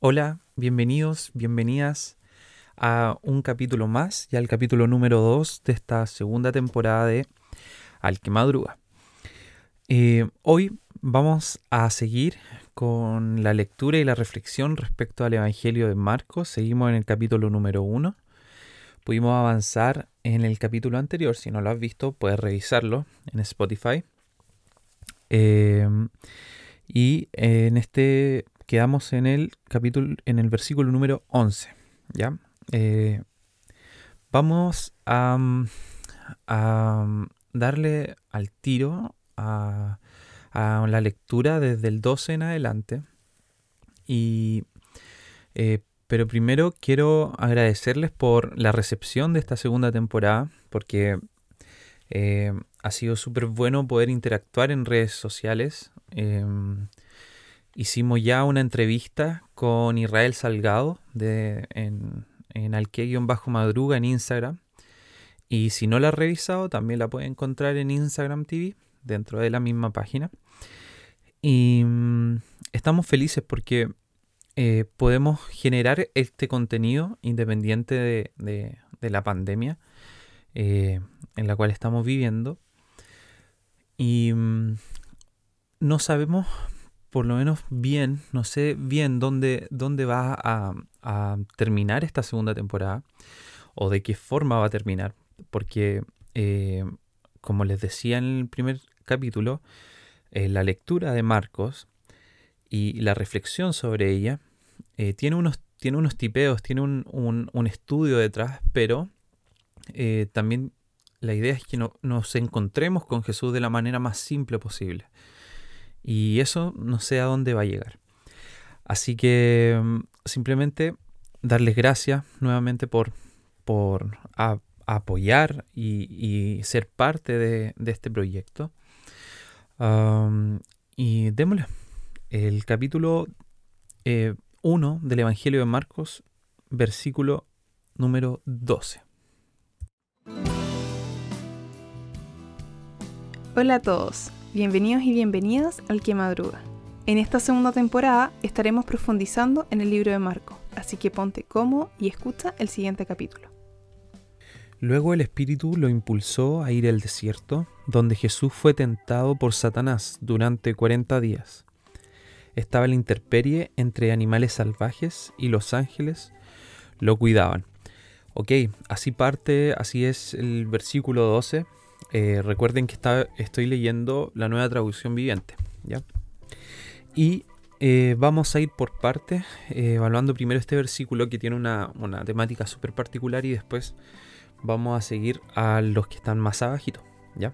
Hola, bienvenidos, bienvenidas a un capítulo más, ya el capítulo número 2 de esta segunda temporada de Al que madruga. Eh, hoy vamos a seguir con la lectura y la reflexión respecto al Evangelio de Marcos. Seguimos en el capítulo número 1. Pudimos avanzar en el capítulo anterior. Si no lo has visto, puedes revisarlo en Spotify. Eh, y en este quedamos en el capítulo, en el versículo número 11. ¿ya? Eh, vamos a, darle al tiro a, la lectura desde el 12 en adelante. Y, eh, pero primero quiero agradecerles por la recepción de esta segunda temporada, porque eh, ha sido súper bueno poder interactuar en redes sociales. Em, Hicimos ya una entrevista con Israel Salgado de, en, en Alque-Madruga en Instagram. Y si no la has revisado, también la puedes encontrar en Instagram TV, dentro de la misma página. Y mm, estamos felices porque eh, podemos generar este contenido independiente de, la pandemia eh, en la cual estamos viviendo. Y mm, no sabemos por lo menos bien, no sé bien dónde, dónde va a, terminar esta segunda temporada o de qué forma va a terminar, porque eh, como les decía en el primer capítulo, eh, la lectura de Marcos y la reflexión sobre ella eh, tiene, unos, tiene unos tipeos, tiene un, estudio detrás, pero también la idea es que nos encontremos con Jesús de la manera más simple posible. Y eso no sé a dónde va a llegar. Así que mm, simplemente darles gracias nuevamente por, por apoyar y, ser parte de, este proyecto. y démosle. El capítulo 1 eh, del Evangelio de Marcos, versículo número 12. Hola a todos. Bienvenidos y bienvenidas al que madruga. En esta segunda temporada estaremos profundizando en el libro de Marco, así que ponte cómodo y escucha el siguiente capítulo. Luego el Espíritu lo impulsó a ir al desierto, donde Jesús fue tentado por Satanás durante 40 días. Estaba la interperie entre animales salvajes y los ángeles lo cuidaban. Ok, así parte, así es el versículo 12 eh, recuerden que estoy leyendo la nueva traducción viviente. ¿ya? Y eh, vamos a ir por partes, eh, evaluando primero este versículo que tiene una, temática súper particular y después vamos a seguir a los que están más abajito. ¿ya?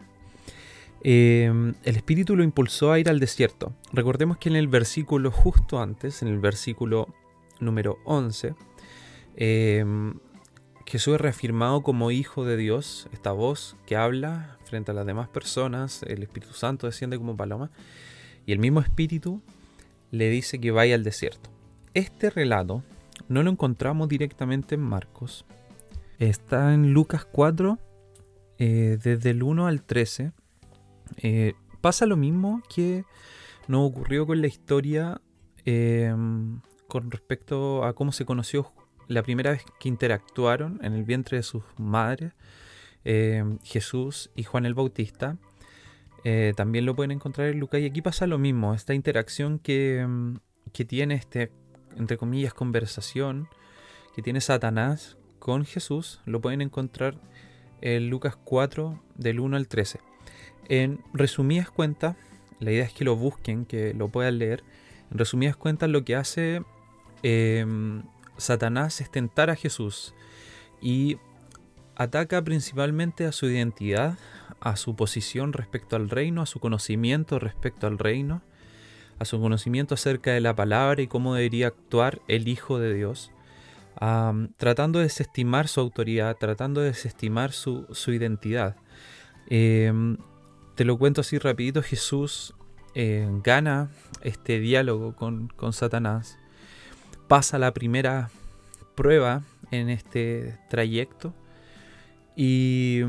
el espíritu lo impulsó a ir al desierto. Recordemos que en el versículo justo antes, en el versículo número 11, Jesús es reafirmado como hijo de Dios, esta voz que habla frente a las demás personas, el Espíritu Santo desciende como paloma, y el mismo Espíritu le dice que vaya al desierto. Este relato no lo encontramos directamente en Marcos, está en Lucas 4, eh, desde el 1 al 13. Eh, pasa lo mismo que nos ocurrió con la historia eh, con respecto a cómo se conoció la primera vez que interactuaron en el vientre de sus madres, eh, Jesús y Juan el Bautista, eh, también lo pueden encontrar en Lucas. Y aquí pasa lo mismo, esta interacción que, que tiene este, entre comillas, conversación que tiene Satanás con Jesús, lo pueden encontrar en Lucas 4 del 1 al 13. En resumidas cuentas, la idea es que lo busquen, que lo puedan leer. En resumidas cuentas, lo que hace eh, Satanás es tentar a Jesús y ataca principalmente a su identidad, a su posición respecto al reino, a su conocimiento respecto al reino, a su conocimiento acerca de la palabra y cómo debería actuar el Hijo de Dios, tratando de desestimar su autoridad, tratando de desestimar su, identidad. Em, te lo cuento así rapidito, Jesús eh, gana este diálogo con, con Satanás pasa la primera prueba en este trayecto y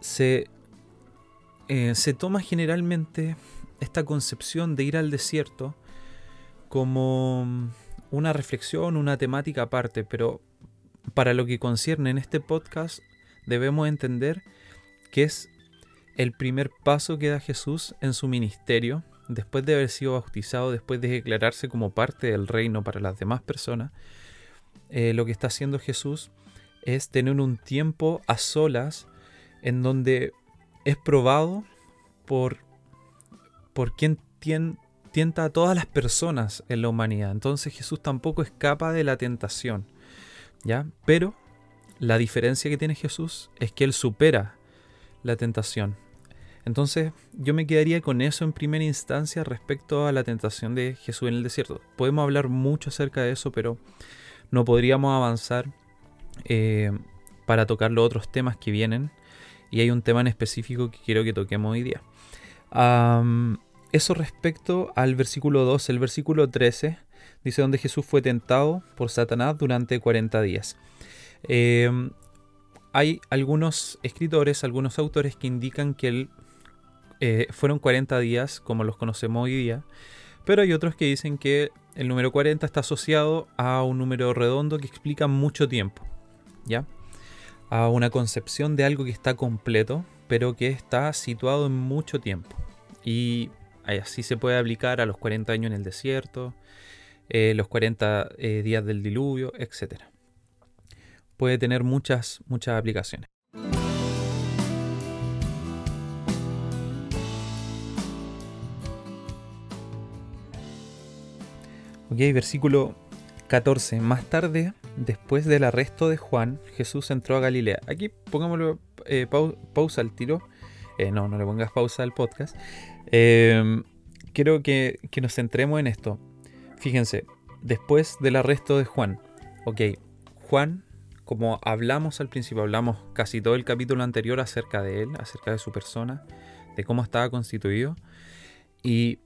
se, eh, se toma generalmente esta concepción de ir al desierto como, una reflexión, una temática aparte, pero para lo que concierne en este podcast debemos entender que es el primer paso que da Jesús en su ministerio, después de haber sido bautizado, después de declararse como parte del reino para las demás personas, eh, lo que está haciendo Jesús es tener un tiempo a solas en donde es probado por, por quien tienta a todas las personas en la humanidad. Entonces Jesús tampoco escapa de la tentación. ¿Ya? Pero la diferencia que tiene Jesús es que Él supera la tentación. Entonces yo me quedaría con eso en primera instancia respecto a la tentación de Jesús en el desierto. Podemos hablar mucho acerca de eso, pero no podríamos avanzar eh, para tocar los otros temas que vienen. Y hay un tema en específico que quiero que toquemos hoy día. eso respecto al versículo 2, el versículo 13 dice donde Jesús fue tentado por Satanás durante 40 días. Em, hay algunos escritores, algunos autores que indican que él, eh, fueron 40 días como los conocemos hoy día, pero hay otros que dicen que el número 40 está asociado a un número redondo que explica mucho tiempo, ¿ya? A una concepción de algo que está completo, pero que está situado en mucho tiempo. Y así se puede aplicar a los 40 años en el desierto, eh, los 40 eh, días del diluvio, etc. Puede tener muchas, muchas aplicaciones. Ok, versículo 14. Más tarde, después del arresto de Juan, Jesús entró a Galilea. Aquí pongámoslo eh, pausa al tiro. no, no le pongas pausa al podcast. quiero que, que, nos centremos en esto. Fíjense, después del arresto de Juan, ok, Juan, como hablamos al principio, hablamos casi todo el capítulo anterior acerca de él, acerca de su persona, de cómo estaba constituido, y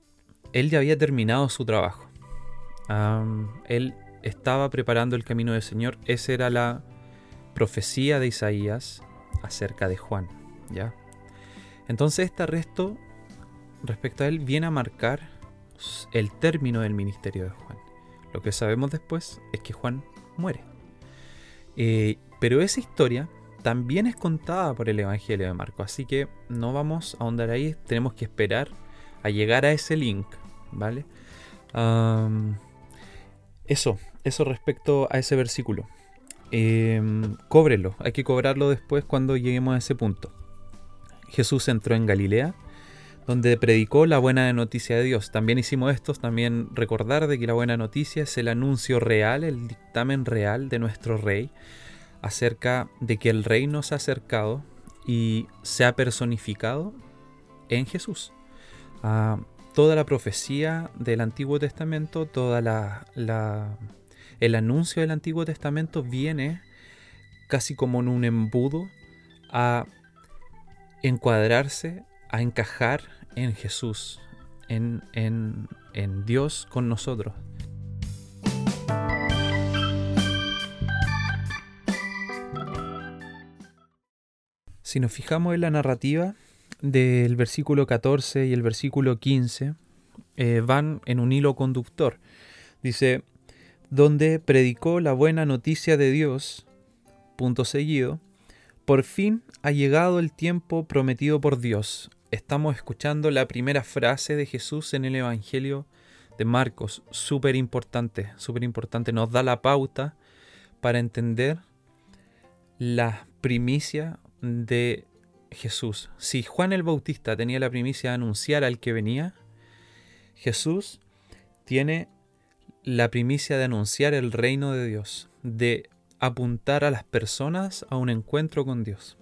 él ya había terminado su trabajo. Él estaba preparando el camino del Señor, esa era la profecía de Isaías acerca de Juan, ¿ya? Entonces este arresto respecto a él viene a marcar el término del ministerio de Juan. Lo que sabemos después es que Juan muere. Eh, pero esa historia también es contada por el Evangelio de Marco, así que no vamos a ahondar ahí, tenemos que esperar a llegar a ese link, ¿vale? Eso, eso respecto a ese versículo. Em, cóbrelo, hay que cobrarlo después cuando lleguemos a ese punto. Jesús entró en Galilea donde predicó la buena noticia de Dios. También hicimos esto, también recordar de que la buena noticia es el anuncio real, el dictamen real de nuestro rey acerca de que el reino se ha acercado y se ha personificado en Jesús. Ah, toda la profecía del Antiguo Testamento, toda la, el anuncio del Antiguo Testamento viene casi como en un embudo a encuadrarse a encajar en Jesús, en, en, Dios con nosotros. Si nos fijamos en la narrativa del versículo 14 y el versículo 15, eh, van en un hilo conductor. Dice, donde predicó la buena noticia de Dios, punto seguido, por fin ha llegado el tiempo prometido por Dios, estamos escuchando la primera frase de Jesús en el Evangelio de Marcos, súper importante, súper importante, nos da la pauta para entender la primicia de Jesús. Si Juan el Bautista tenía la primicia de anunciar al que venía, Jesús tiene la primicia de anunciar el reino de Dios, de apuntar a las personas a un encuentro con Dios.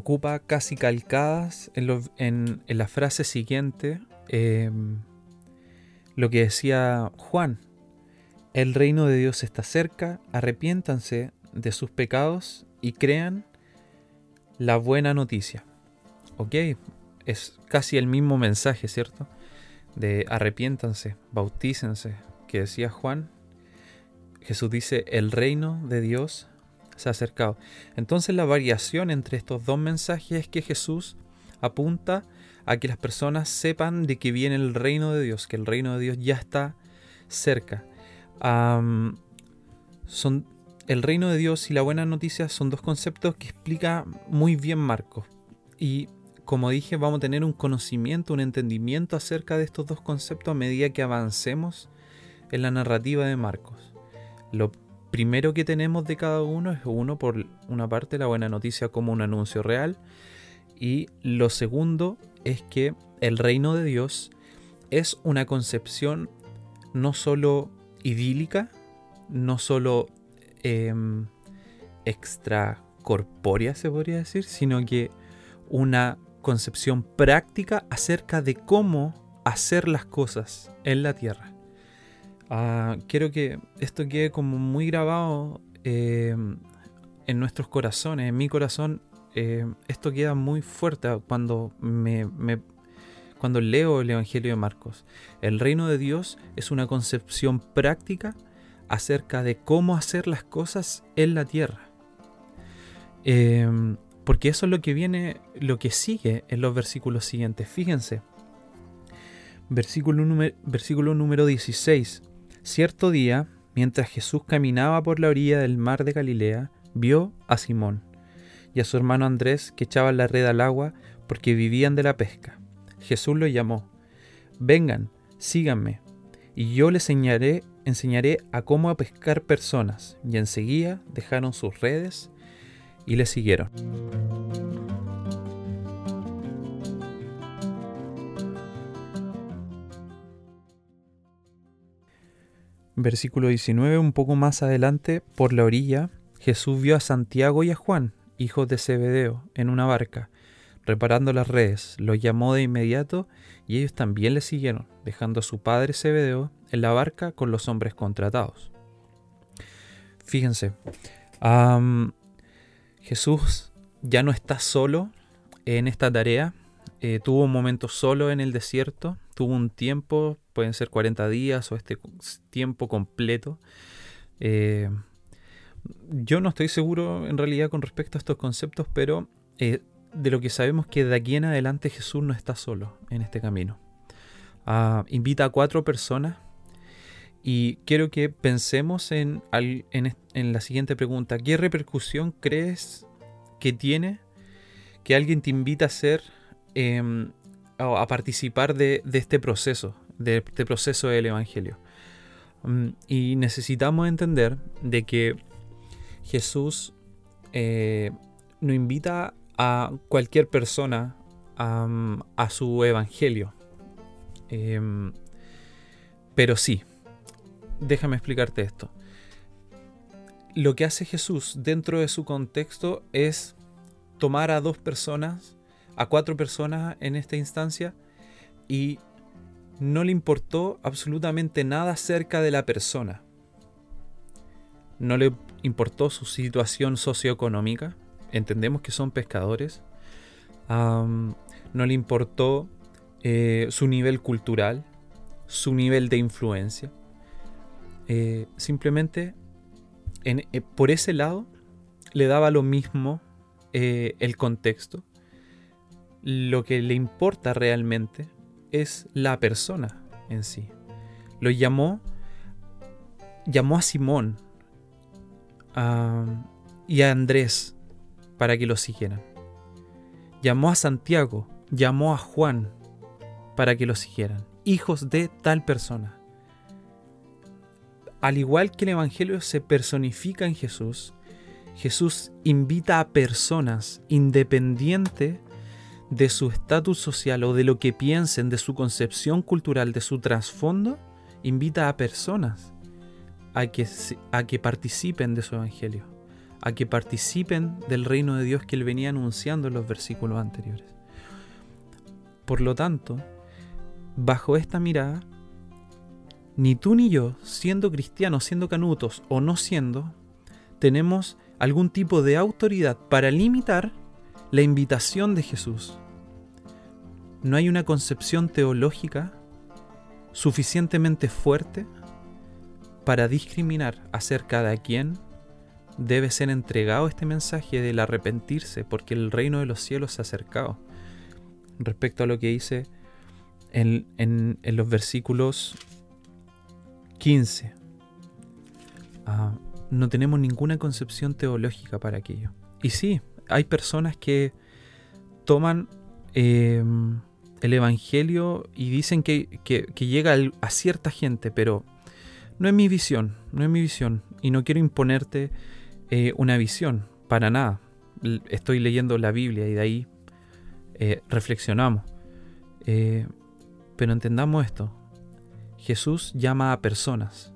ocupa casi calcadas en, la frase siguiente em, lo que decía Juan. El reino de Dios está cerca, arrepiéntanse de sus pecados y crean la buena noticia. ¿Ok? Es casi el mismo mensaje, ¿cierto? De arrepiéntanse, bautícense, que decía Juan. Jesús dice, el reino de Dios se ha acercado. Entonces la variación entre estos dos mensajes es que Jesús apunta a que las personas sepan de que viene el reino de Dios, que el reino de Dios ya está cerca. son, el reino de Dios y la buena noticia son dos conceptos que explica muy bien Marcos. Y como dije, vamos a tener un conocimiento, un entendimiento acerca de estos dos conceptos a medida que avancemos en la narrativa de Marcos. Lo primero que tenemos de cada uno es uno, por una parte, la buena noticia como un anuncio real. Y lo segundo es que el reino de Dios es una concepción no solo idílica, no solo em, extracorpórea, se podría decir, sino que una concepción práctica acerca de cómo hacer las cosas en la tierra. Ah, quiero que esto quede como muy grabado em, en nuestros corazones, en mi corazón. Em, esto queda muy fuerte cuando me, cuando leo el Evangelio de Marcos. El reino de Dios es una concepción práctica acerca de cómo hacer las cosas en la tierra. Em, porque eso es lo que viene, lo que sigue en los versículos siguientes. Fíjense. Versículo, versículo número 16. Cierto día, mientras Jesús caminaba por la orilla del mar de Galilea, vio a Simón y a su hermano Andrés que echaban la red al agua porque vivían de la pesca. Jesús los llamó, vengan, síganme, y yo les enseñaré, enseñaré a cómo pescar personas. Y enseguida dejaron sus redes y le siguieron. Versículo 19, un poco más adelante, por la orilla, Jesús vio a Santiago y a Juan, hijos de Zebedeo, en una barca, reparando las redes. Los llamó de inmediato y ellos también le siguieron, dejando a su padre Zebedeo en la barca con los hombres contratados. Fíjense, Jesús ya no está solo en esta tarea, eh, tuvo un momento solo en el desierto, tuvo un tiempo, pueden ser 40 días o este tiempo completo. Eh, yo no estoy seguro en realidad con respecto a estos conceptos, pero eh, de lo que sabemos que de aquí en adelante Jesús no está solo en este camino. Ah, invita a cuatro personas y quiero que pensemos en, la siguiente pregunta. ¿Qué repercusión crees que tiene que alguien te invita a hacer Em, a participar de, este proceso, de este proceso del Evangelio. Mm, y necesitamos entender de que Jesús eh, no invita a cualquier persona a su Evangelio. Em, pero sí, déjame explicarte esto. Lo que hace Jesús dentro de su contexto es tomar a dos personas a cuatro personas en esta instancia y no le importó absolutamente nada acerca de la persona. No le importó su situación socioeconómica. Entendemos que son pescadores. no le importó eh, su nivel cultural, su nivel de influencia. Eh, simplemente en, eh, por ese lado le daba lo mismo el contexto lo que le importa realmente es la persona en sí. Lo llamó, llamó a Simón y a Andrés para que lo siguieran. Llamó a Santiago, llamó a Juan para que lo siguieran. Hijos de tal persona. Al igual que el Evangelio se personifica en Jesús, Jesús invita a personas independientes de su estatus social o de lo que piensen, de su concepción cultural, de su trasfondo, invita a personas a que, a que participen de su evangelio, a que participen del reino de Dios que él venía anunciando en los versículos anteriores. Por lo tanto, bajo esta mirada, ni tú ni yo, siendo cristianos, siendo canutos o no siendo, tenemos algún tipo de autoridad para limitar la invitación de Jesús. No hay una concepción teológica suficientemente fuerte para discriminar acerca de a quién debe ser entregado este mensaje del arrepentirse porque el reino de los cielos se ha acercado. respecto a lo que dice en, los versículos 15. Ah, no tenemos ninguna concepción teológica para aquello. Y sí, hay personas que toman em, el Evangelio y dicen que, llega a cierta gente, pero no es mi visión, no es mi visión. Y no quiero imponerte eh, una visión, para nada. Estoy leyendo la Biblia y de ahí eh, reflexionamos. Eh, pero entendamos esto. Jesús llama a personas,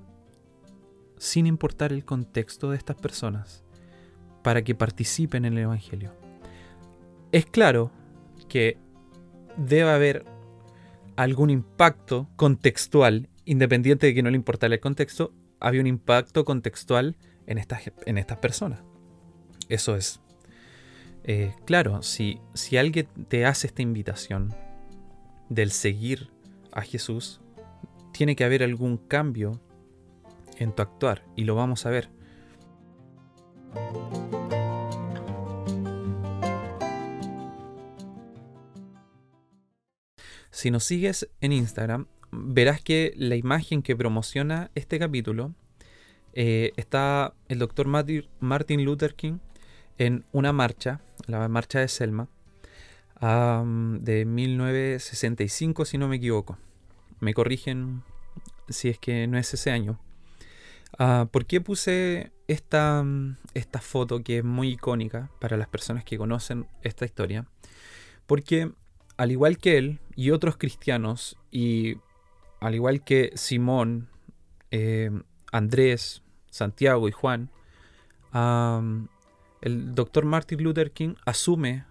sin importar el contexto de estas personas, para que participen en el Evangelio. Es claro que debe haber algún impacto contextual, independiente de que no le importara el contexto, había un impacto contextual en estas, en estas personas. Eso es. Eh, claro, si, si alguien te hace esta invitación del seguir a Jesús, tiene que haber algún cambio en tu actuar y lo vamos a ver. Si nos sigues en Instagram, verás que la imagen que promociona este capítulo eh, está el doctor Martin Luther King en una marcha, la marcha de Selma, de 1965, si no me equivoco. Me corrigen si es que no es ese año. Ah, ¿Por qué puse esta, esta foto que es muy icónica para las personas que conocen esta historia? Porque al igual que él y otros cristianos, y al igual que Simón, eh, Andrés, Santiago y Juan, el doctor Martin Luther King asume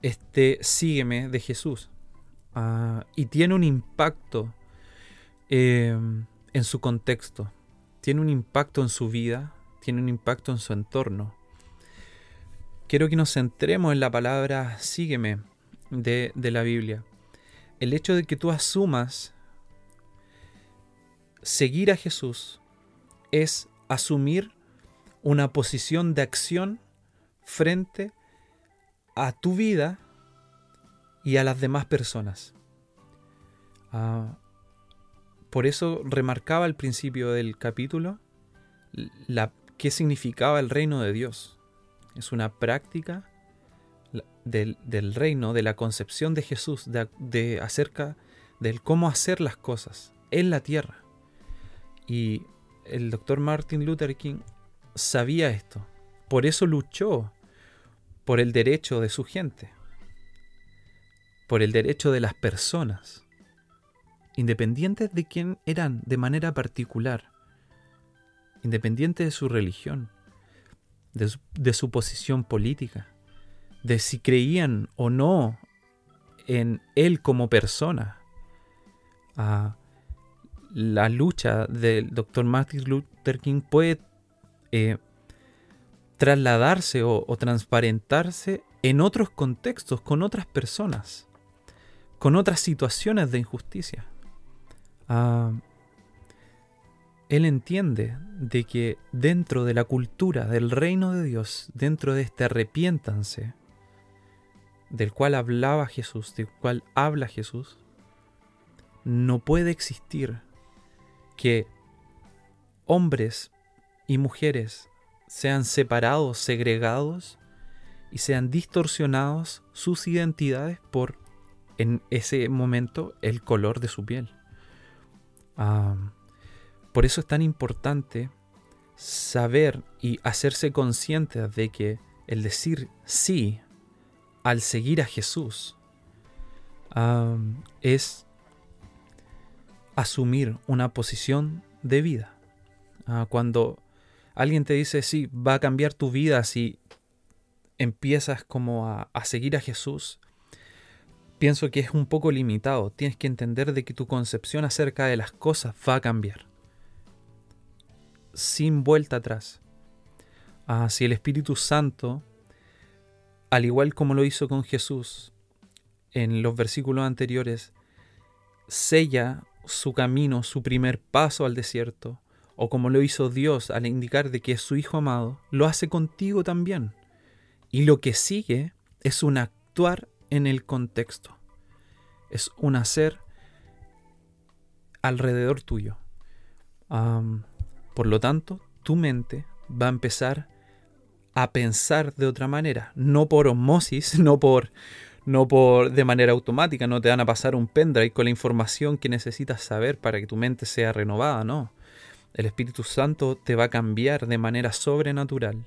este sígueme de Jesús ah, y tiene un impacto eh, en su contexto, tiene un impacto en su vida, tiene un impacto en su entorno. Quiero que nos centremos en la palabra sígueme de, la Biblia. El hecho de que tú asumas seguir a Jesús es asumir una posición de acción frente a tu vida y a las demás personas. Ah, por eso remarcaba al principio del capítulo la, qué significaba el reino de Dios. Es una práctica del, reino, de la concepción de Jesús, de, acerca del cómo hacer las cosas en la tierra. Y el doctor Martin Luther King sabía esto. Por eso luchó por el derecho de su gente, por el derecho de las personas, independientes de quién eran de manera particular, independientes de su religión, de su posición política de si creían o no en él como persona. Ah, la lucha del doctor Martin Luther King puede eh, trasladarse o, transparentarse en otros contextos, con otras personas, con otras situaciones de injusticia. Ah, él entiende de que dentro de la cultura del reino de Dios, dentro de este arrepiéntanse, del cual hablaba Jesús, del cual habla Jesús, no puede existir que hombres y mujeres sean separados, segregados y sean distorsionados sus identidades por, en ese momento, el color de su piel. por eso es tan importante saber y hacerse conscientes de que el decir sí al seguir a Jesús es asumir una posición de vida. Ah, cuando alguien te dice, sí, va a cambiar tu vida si empiezas como a, a seguir a Jesús, pienso que es un poco limitado. Tienes que entender de que tu concepción acerca de las cosas va a cambiar. Sin vuelta atrás. Ah, si el Espíritu Santo al igual como lo hizo con Jesús en los versículos anteriores, sella su camino, su primer paso al desierto, o como lo hizo Dios al indicar de que es su Hijo amado, lo hace contigo también. Y lo que sigue es un actuar en el contexto. es un hacer alrededor tuyo. por lo tanto, tu mente va a empezar a pensar de otra manera, no por osmosis, no por no por de manera automática, no te van a pasar un pendrive con la información que necesitas saber para que tu mente sea renovada, no. El Espíritu Santo te va a cambiar de manera sobrenatural.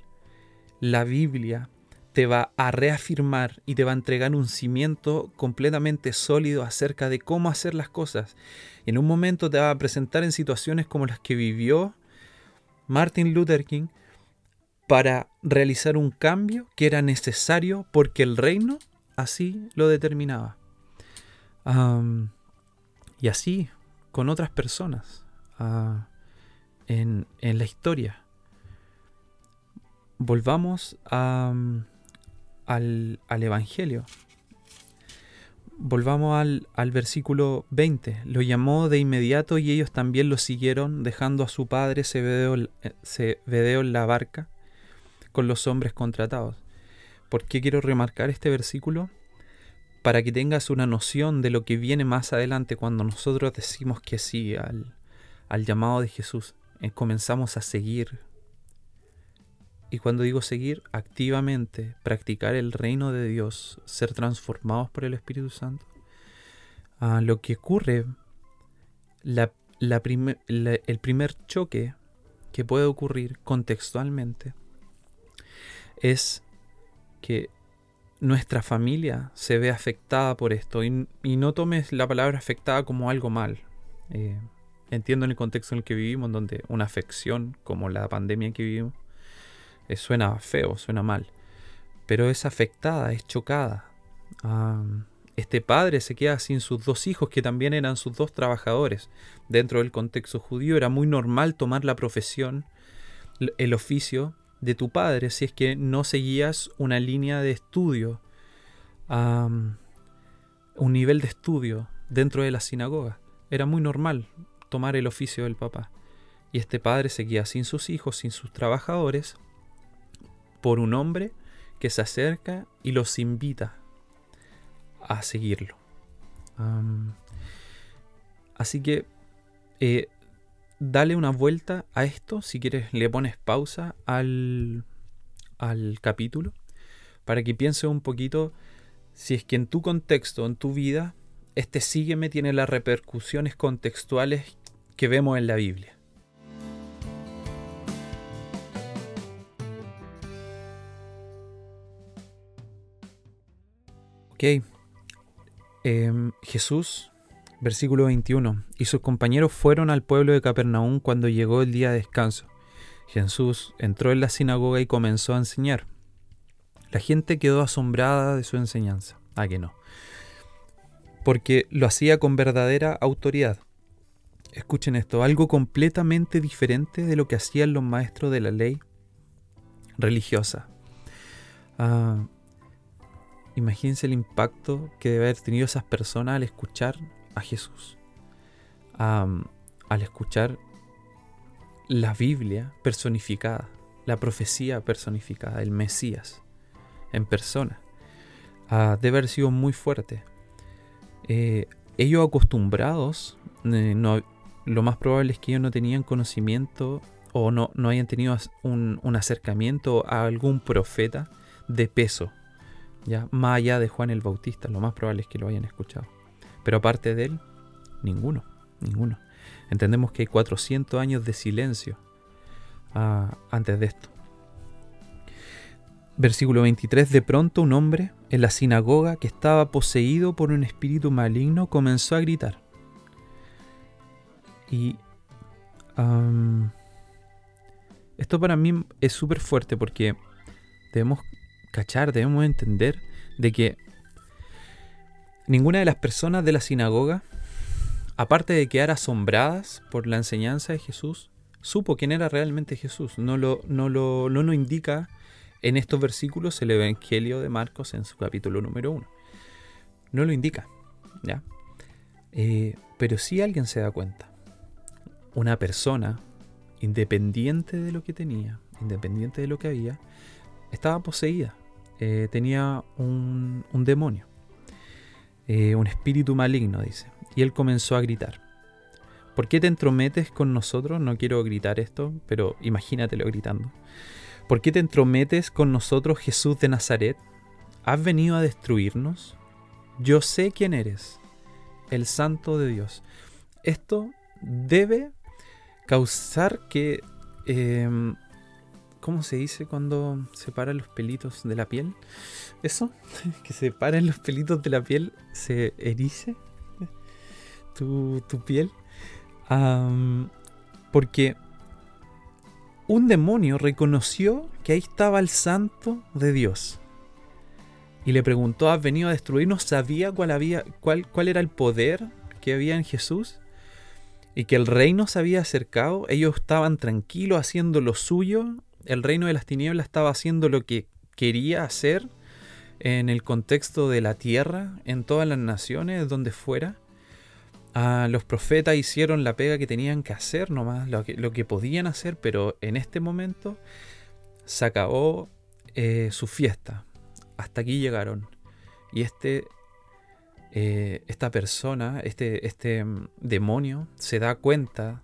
La Biblia te va a reafirmar y te va a entregar un cimiento completamente sólido acerca de cómo hacer las cosas. Y en un momento te va a presentar en situaciones como las que vivió Martin Luther King para realizar un cambio que era necesario porque el reino así lo determinaba. y así con otras personas ah, en, en, la historia. Volvamos a al, Evangelio. Volvamos al, al, versículo 20. Lo llamó de inmediato y ellos también lo siguieron, dejando a su padre eh, Zebedeo, en la barca con los hombres contratados. ¿Por qué quiero remarcar este versículo? Para que tengas una noción de lo que viene más adelante cuando nosotros decimos que sí al, llamado de Jesús. Eh, comenzamos a seguir y cuando digo seguir activamente, practicar el reino de Dios, ser transformados por el Espíritu Santo, ah, lo que ocurre, el primer choque que puede ocurrir contextualmente es que nuestra familia se ve afectada por esto y, no tomes la palabra afectada como algo mal. Eh, entiendo en el contexto en el que vivimos, donde una afección como la pandemia que vivimos eh, suena feo, suena mal, pero es afectada, es chocada. este padre se queda sin sus dos hijos, que también eran sus dos trabajadores. Dentro del contexto judío era muy normal tomar la profesión, el oficio de tu padre, si es que no seguías una línea de estudio, un nivel de estudio dentro de la sinagoga. Era muy normal tomar el oficio del papá. Y este padre se queda sin sus hijos, sin sus trabajadores, por un hombre que se acerca y los invita a seguirlo. así que eh, dale una vuelta a esto, si quieres le pones pausa al, al capítulo, para que pienses un poquito si es que en tu contexto, en tu vida, este sígueme tiene las repercusiones contextuales que vemos en la Biblia. Ok. Em, Jesús, versículo 21. Y sus compañeros fueron al pueblo de Capernaum cuando llegó el día de descanso. Jesús entró en la sinagoga y comenzó a enseñar. La gente quedó asombrada de su enseñanza. Ah, que no. Porque lo hacía con verdadera autoridad. Escuchen esto, algo completamente diferente de lo que hacían los maestros de la ley religiosa. Ah, Imagínense el impacto que debe haber tenido esas personas al escuchar a Jesús. al escuchar la Biblia personificada, la profecía personificada, el Mesías en persona. Debe haber sido muy fuerte. Eh, ellos acostumbrados, eh, lo más probable es que ellos no tenían conocimiento o no, no hayan tenido un, un acercamiento a algún profeta de peso ya más allá de Juan el Bautista, lo más probable es que lo hayan escuchado. Pero aparte de él, ninguno, ninguno. Entendemos que hay 400 años de silencio ah, antes de esto. Versículo 23. De pronto un hombre en la sinagoga que estaba poseído por un espíritu maligno comenzó a gritar. Y esto para mí es súper fuerte porque debemos cachar, debemos entender de que ninguna de las personas de la sinagoga, aparte de quedar asombradas por la enseñanza de Jesús, supo quién era realmente Jesús. No lo, no lo, no indica en estos versículos el Evangelio de Marcos en su capítulo número 1. No lo indica, ¿ya? Eh, pero si alguien se da cuenta. Una persona, independiente de lo que tenía, independiente de lo que había, estaba poseída, eh, tenía un, demonio. Eh, un espíritu maligno, dice. Y él comenzó a gritar. ¿Por qué te entrometes con nosotros? No quiero gritar esto, pero imagínatelo gritando. ¿Por qué te entrometes con nosotros, Jesús de Nazaret? ¿Has venido a destruirnos? Yo sé quién eres, el Santo de Dios. Esto debe causar que... Em, ¿Cómo se dice cuando se paran los pelitos de la piel? Eso, que se paren los pelitos de la piel, se erice tu, piel. porque un demonio reconoció que ahí estaba el santo de Dios. Y le preguntó, ¿has venido a destruirnos? ¿Sabía cuál, había, cuál, cuál era el poder que había en Jesús? Y que el reino se había acercado. Ellos estaban tranquilos haciendo lo suyo. El reino de las tinieblas estaba haciendo lo que quería hacer en el contexto de la tierra, en todas las naciones, donde fuera. Ah, los profetas hicieron la pega que tenían que hacer, nomás lo que, lo que podían hacer, pero en este momento se acabó eh, su fiesta. Hasta aquí llegaron. Y este, eh, esta persona, este, este mm, demonio, se da cuenta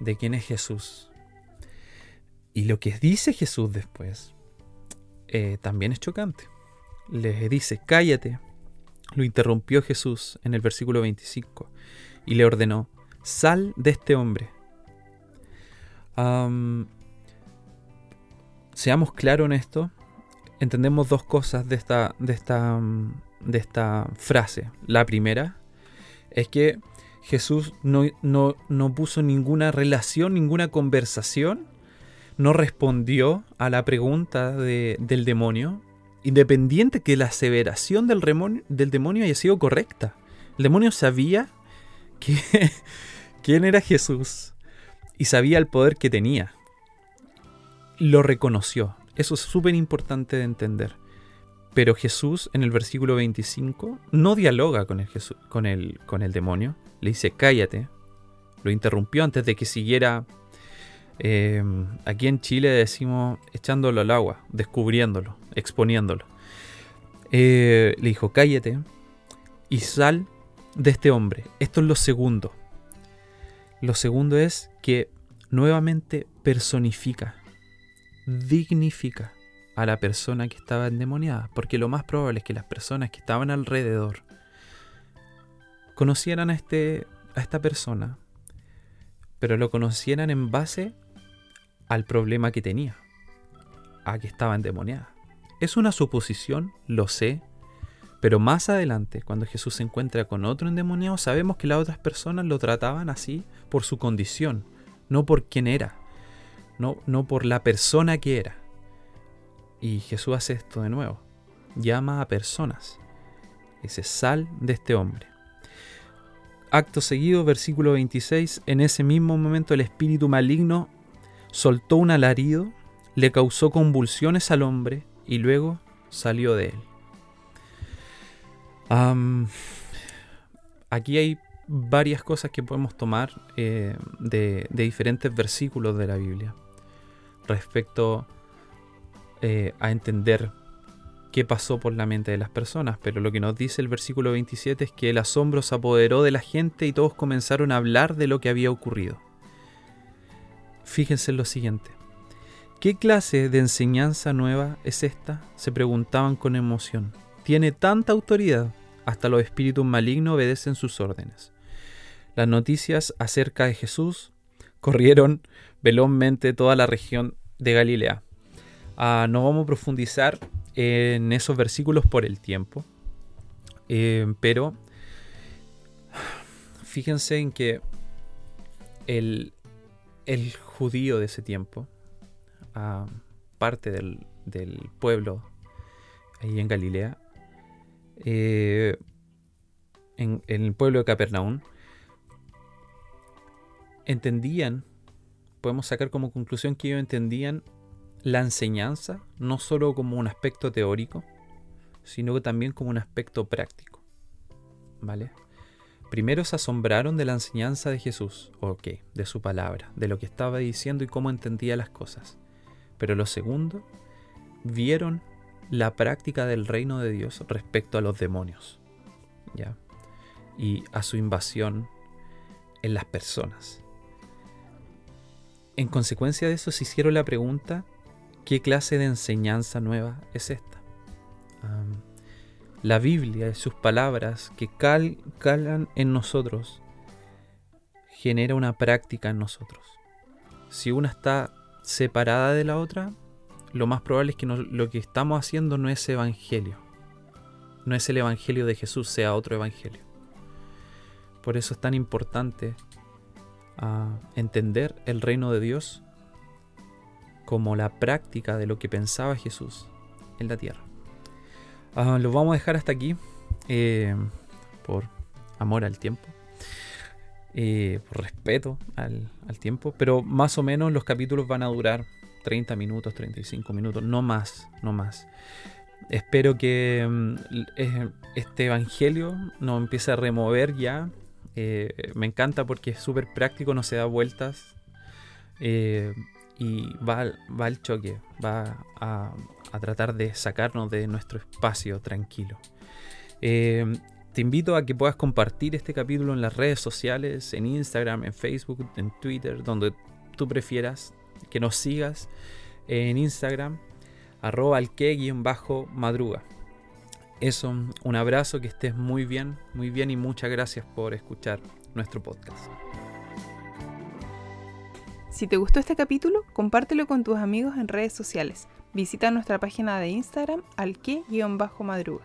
de quién es Jesús. Y lo que dice Jesús después eh, también es chocante. Le dice, cállate, lo interrumpió Jesús en el versículo 25 y le ordenó, sal de este hombre. seamos claros en esto, entendemos dos cosas de esta, de, esta, de esta frase. La primera es que Jesús no, no, puso ninguna relación, ninguna conversación, no respondió a la pregunta del demonio, independiente que la aseveración del, demonio haya sido correcta. El demonio sabía quién era Jesús y sabía el poder que tenía. Lo reconoció. Eso es súper importante de entender. Pero Jesús en el versículo 25 no dialoga con, el, con el demonio. Le dice, cállate. Lo interrumpió antes de que siguiera eh, aquí en Chile decimos echándolo al agua, descubriéndolo, exponiéndolo. Eh, le dijo, cállate y sal de este hombre. Esto es lo segundo. Lo segundo es que nuevamente personifica, dignifica a la persona que estaba endemoniada. Porque lo más probable es que las personas que estaban alrededor conocieran a, este, a esta persona, pero lo conocieran en base al problema que tenía, a que estaba endemoniada. Es una suposición, lo sé, pero más adelante, cuando Jesús se encuentra con otro endemoniado, sabemos que las otras personas lo trataban así por su condición, no por quién era, no, no por la persona que era. Y Jesús hace esto de nuevo, llama a personas, dice, sal de este hombre. Acto seguido, versículo 26, en ese mismo momento el espíritu maligno soltó un alarido, le causó convulsiones al hombre y luego salió de él. aquí hay varias cosas que podemos tomar eh, de, diferentes versículos de la Biblia respecto eh, a entender qué pasó por la mente de las personas, pero lo que nos dice el versículo 27 es que el asombro se apoderó de la gente y todos comenzaron a hablar de lo que había ocurrido. Fíjense en lo siguiente. ¿Qué clase de enseñanza nueva es esta? Se preguntaban con emoción. Tiene tanta autoridad, hasta los espíritus malignos obedecen sus órdenes. Las noticias acerca de Jesús corrieron velozmente toda la región de Galilea. Ah, no vamos a profundizar en esos versículos por el tiempo, eh, pero fíjense en que el, el judío de ese tiempo, parte del, pueblo ahí en Galilea, eh, en, el pueblo de Capernaum, entendían, podemos sacar como conclusión que ellos entendían la enseñanza no solo como un aspecto teórico, sino también como un aspecto práctico. ¿Vale? Primero se asombraron de la enseñanza de Jesús, o qué, de su palabra, de lo que estaba diciendo y cómo entendía las cosas. Pero lo segundo, vieron la práctica del reino de Dios respecto a los demonios. ¿ya? Y a su invasión en las personas. En consecuencia de eso se hicieron la pregunta, ¿qué clase de enseñanza nueva es esta? La Biblia y sus palabras que calan en nosotros genera una práctica en nosotros. Si una está separada de la otra, lo más probable es que lo que estamos haciendo no es evangelio. No es el evangelio de Jesús, sea otro evangelio. Por eso es tan importante ah, entender el reino de Dios como la práctica de lo que pensaba Jesús en la tierra. Ah, lo vamos a dejar hasta aquí eh, por amor al tiempo. Eh, por respeto al, tiempo, pero más o menos los capítulos van a durar 30 minutos, 35 minutos, no más, no más. Espero que mm, este evangelio nos empiece a remover ya. Eh, me encanta porque es súper práctico, no se da vueltas y va, va al choque, va a, a tratar de sacarnos de nuestro espacio tranquilo. Eh, te invito a que puedas compartir este capítulo en las redes sociales, en Instagram, en Facebook, en Twitter, donde tú prefieras, que nos sigas en Instagram, arroba al bajo madruga. Eso, un abrazo, que estés muy bien, muy bien y muchas gracias por escuchar nuestro podcast. Si te gustó este capítulo, compártelo con tus amigos en redes sociales Visita nuestra página de Instagram al que-madruga.